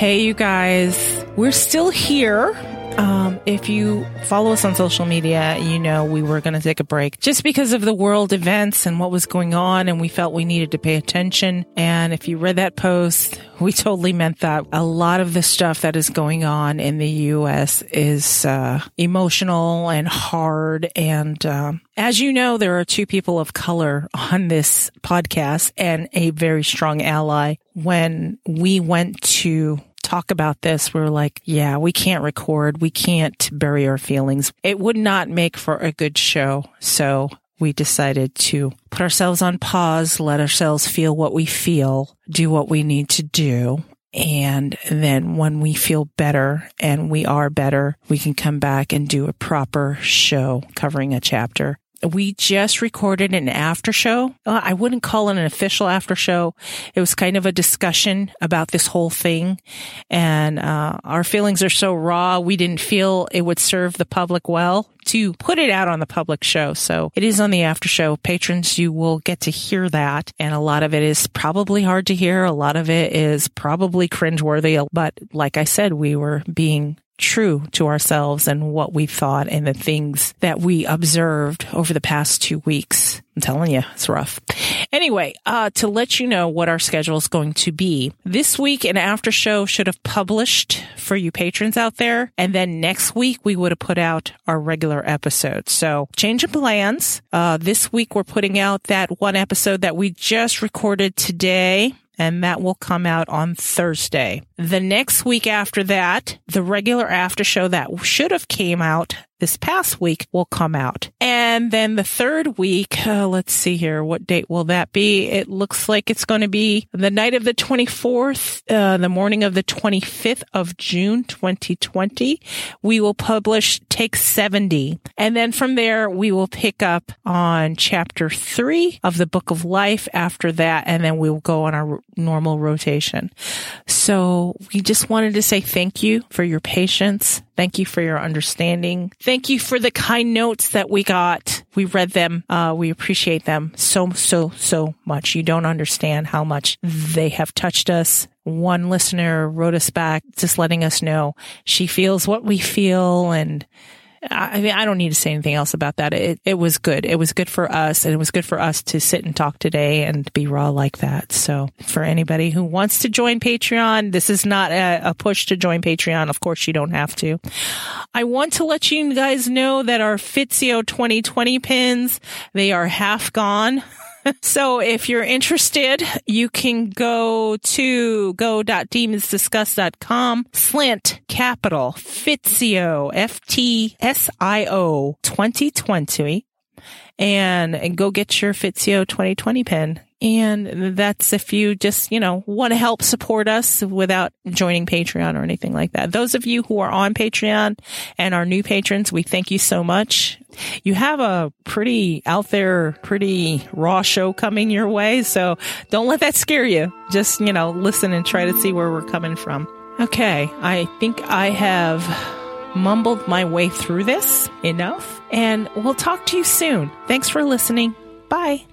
Hey, you guys, we're still here. Um, if you follow us on social media, you know we were going to take a break just because of the world events and what was going on, and we felt we needed to pay attention. And if you read that post, we totally meant that. A lot of the stuff that is going on in the U.S. is uh, emotional and hard. And um, as you know, there are two people of color on this podcast and a very strong ally. When we went to talk about this, we are like, yeah, we can't record. We can't bury our feelings. It would not make for a good show. So we decided to put ourselves on pause, let ourselves feel what we feel, do what we need to do. And then when we feel better and we are better, we can come back and do a proper show covering a chapter we just recorded an after show. Uh, I wouldn't call it an official after show. It was kind of a discussion about this whole thing. And, uh, our feelings are so raw. We didn't feel it would serve the public well to put it out on the public show. So it is on the after show. Patrons, you will get to hear that. And a lot of it is probably hard to hear. A lot of it is probably cringeworthy. But like I said, we were being true to ourselves and what we thought and the things that we observed over the past two weeks. I'm telling you, it's rough. Anyway, uh, to let you know what our schedule is going to be, this week an after show should have published for you patrons out there. And then next week we would have put out our regular episode. So change of plans. Uh, this week we're putting out that one episode that we just recorded today and that will come out on Thursday. The next week after that, the regular after show that should have came out this past week will come out. And then the third week, uh, let's see here, what date will that be? It looks like it's going to be the night of the 24th, uh, the morning of the 25th of June, 2020. We will publish Take 70. And then from there, we will pick up on chapter three of the book of life after that. And then we will go on our normal rotation. So we just wanted to say thank you for your patience. Thank you for your understanding. Thank you for the kind notes that we got. We read them. Uh, we appreciate them so, so, so much. You don't understand how much they have touched us. One listener wrote us back just letting us know she feels what we feel and I mean, I don't need to say anything else about that. It, it was good. It was good for us and it was good for us to sit and talk today and be raw like that. So for anybody who wants to join Patreon, this is not a, a push to join Patreon. Of course, you don't have to. I want to let you guys know that our Fitzio 2020 pins, they are half gone. so if you're interested, you can go to go.demonsdiscuss.com slant capital Fitzio F-T-S-I-O 2020 and, and go get your Fitzio 2020 pin. And that's if you just, you know, want to help support us without joining Patreon or anything like that. Those of you who are on Patreon and our new patrons, we thank you so much. You have a pretty out there, pretty raw show coming your way. So don't let that scare you. Just, you know, listen and try to see where we're coming from. Okay. I think I have mumbled my way through this enough and we'll talk to you soon. Thanks for listening. Bye.